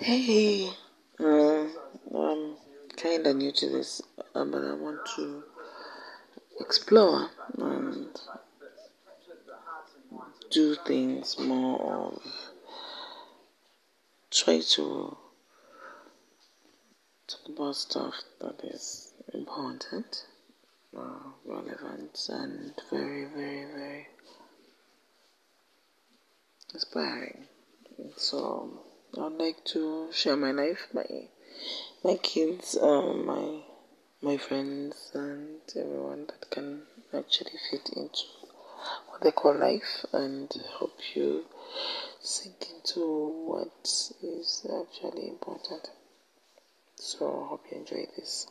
Hey, I'm kind of new to this, uh, but I want to explore and do things more of try to talk about stuff that is important, uh, relevant, and very, very, very inspiring. So I'd like to share my life, my my kids, um, my my friends, and everyone that can actually fit into what they call life, and help you sink into what is actually important. So I hope you enjoy this.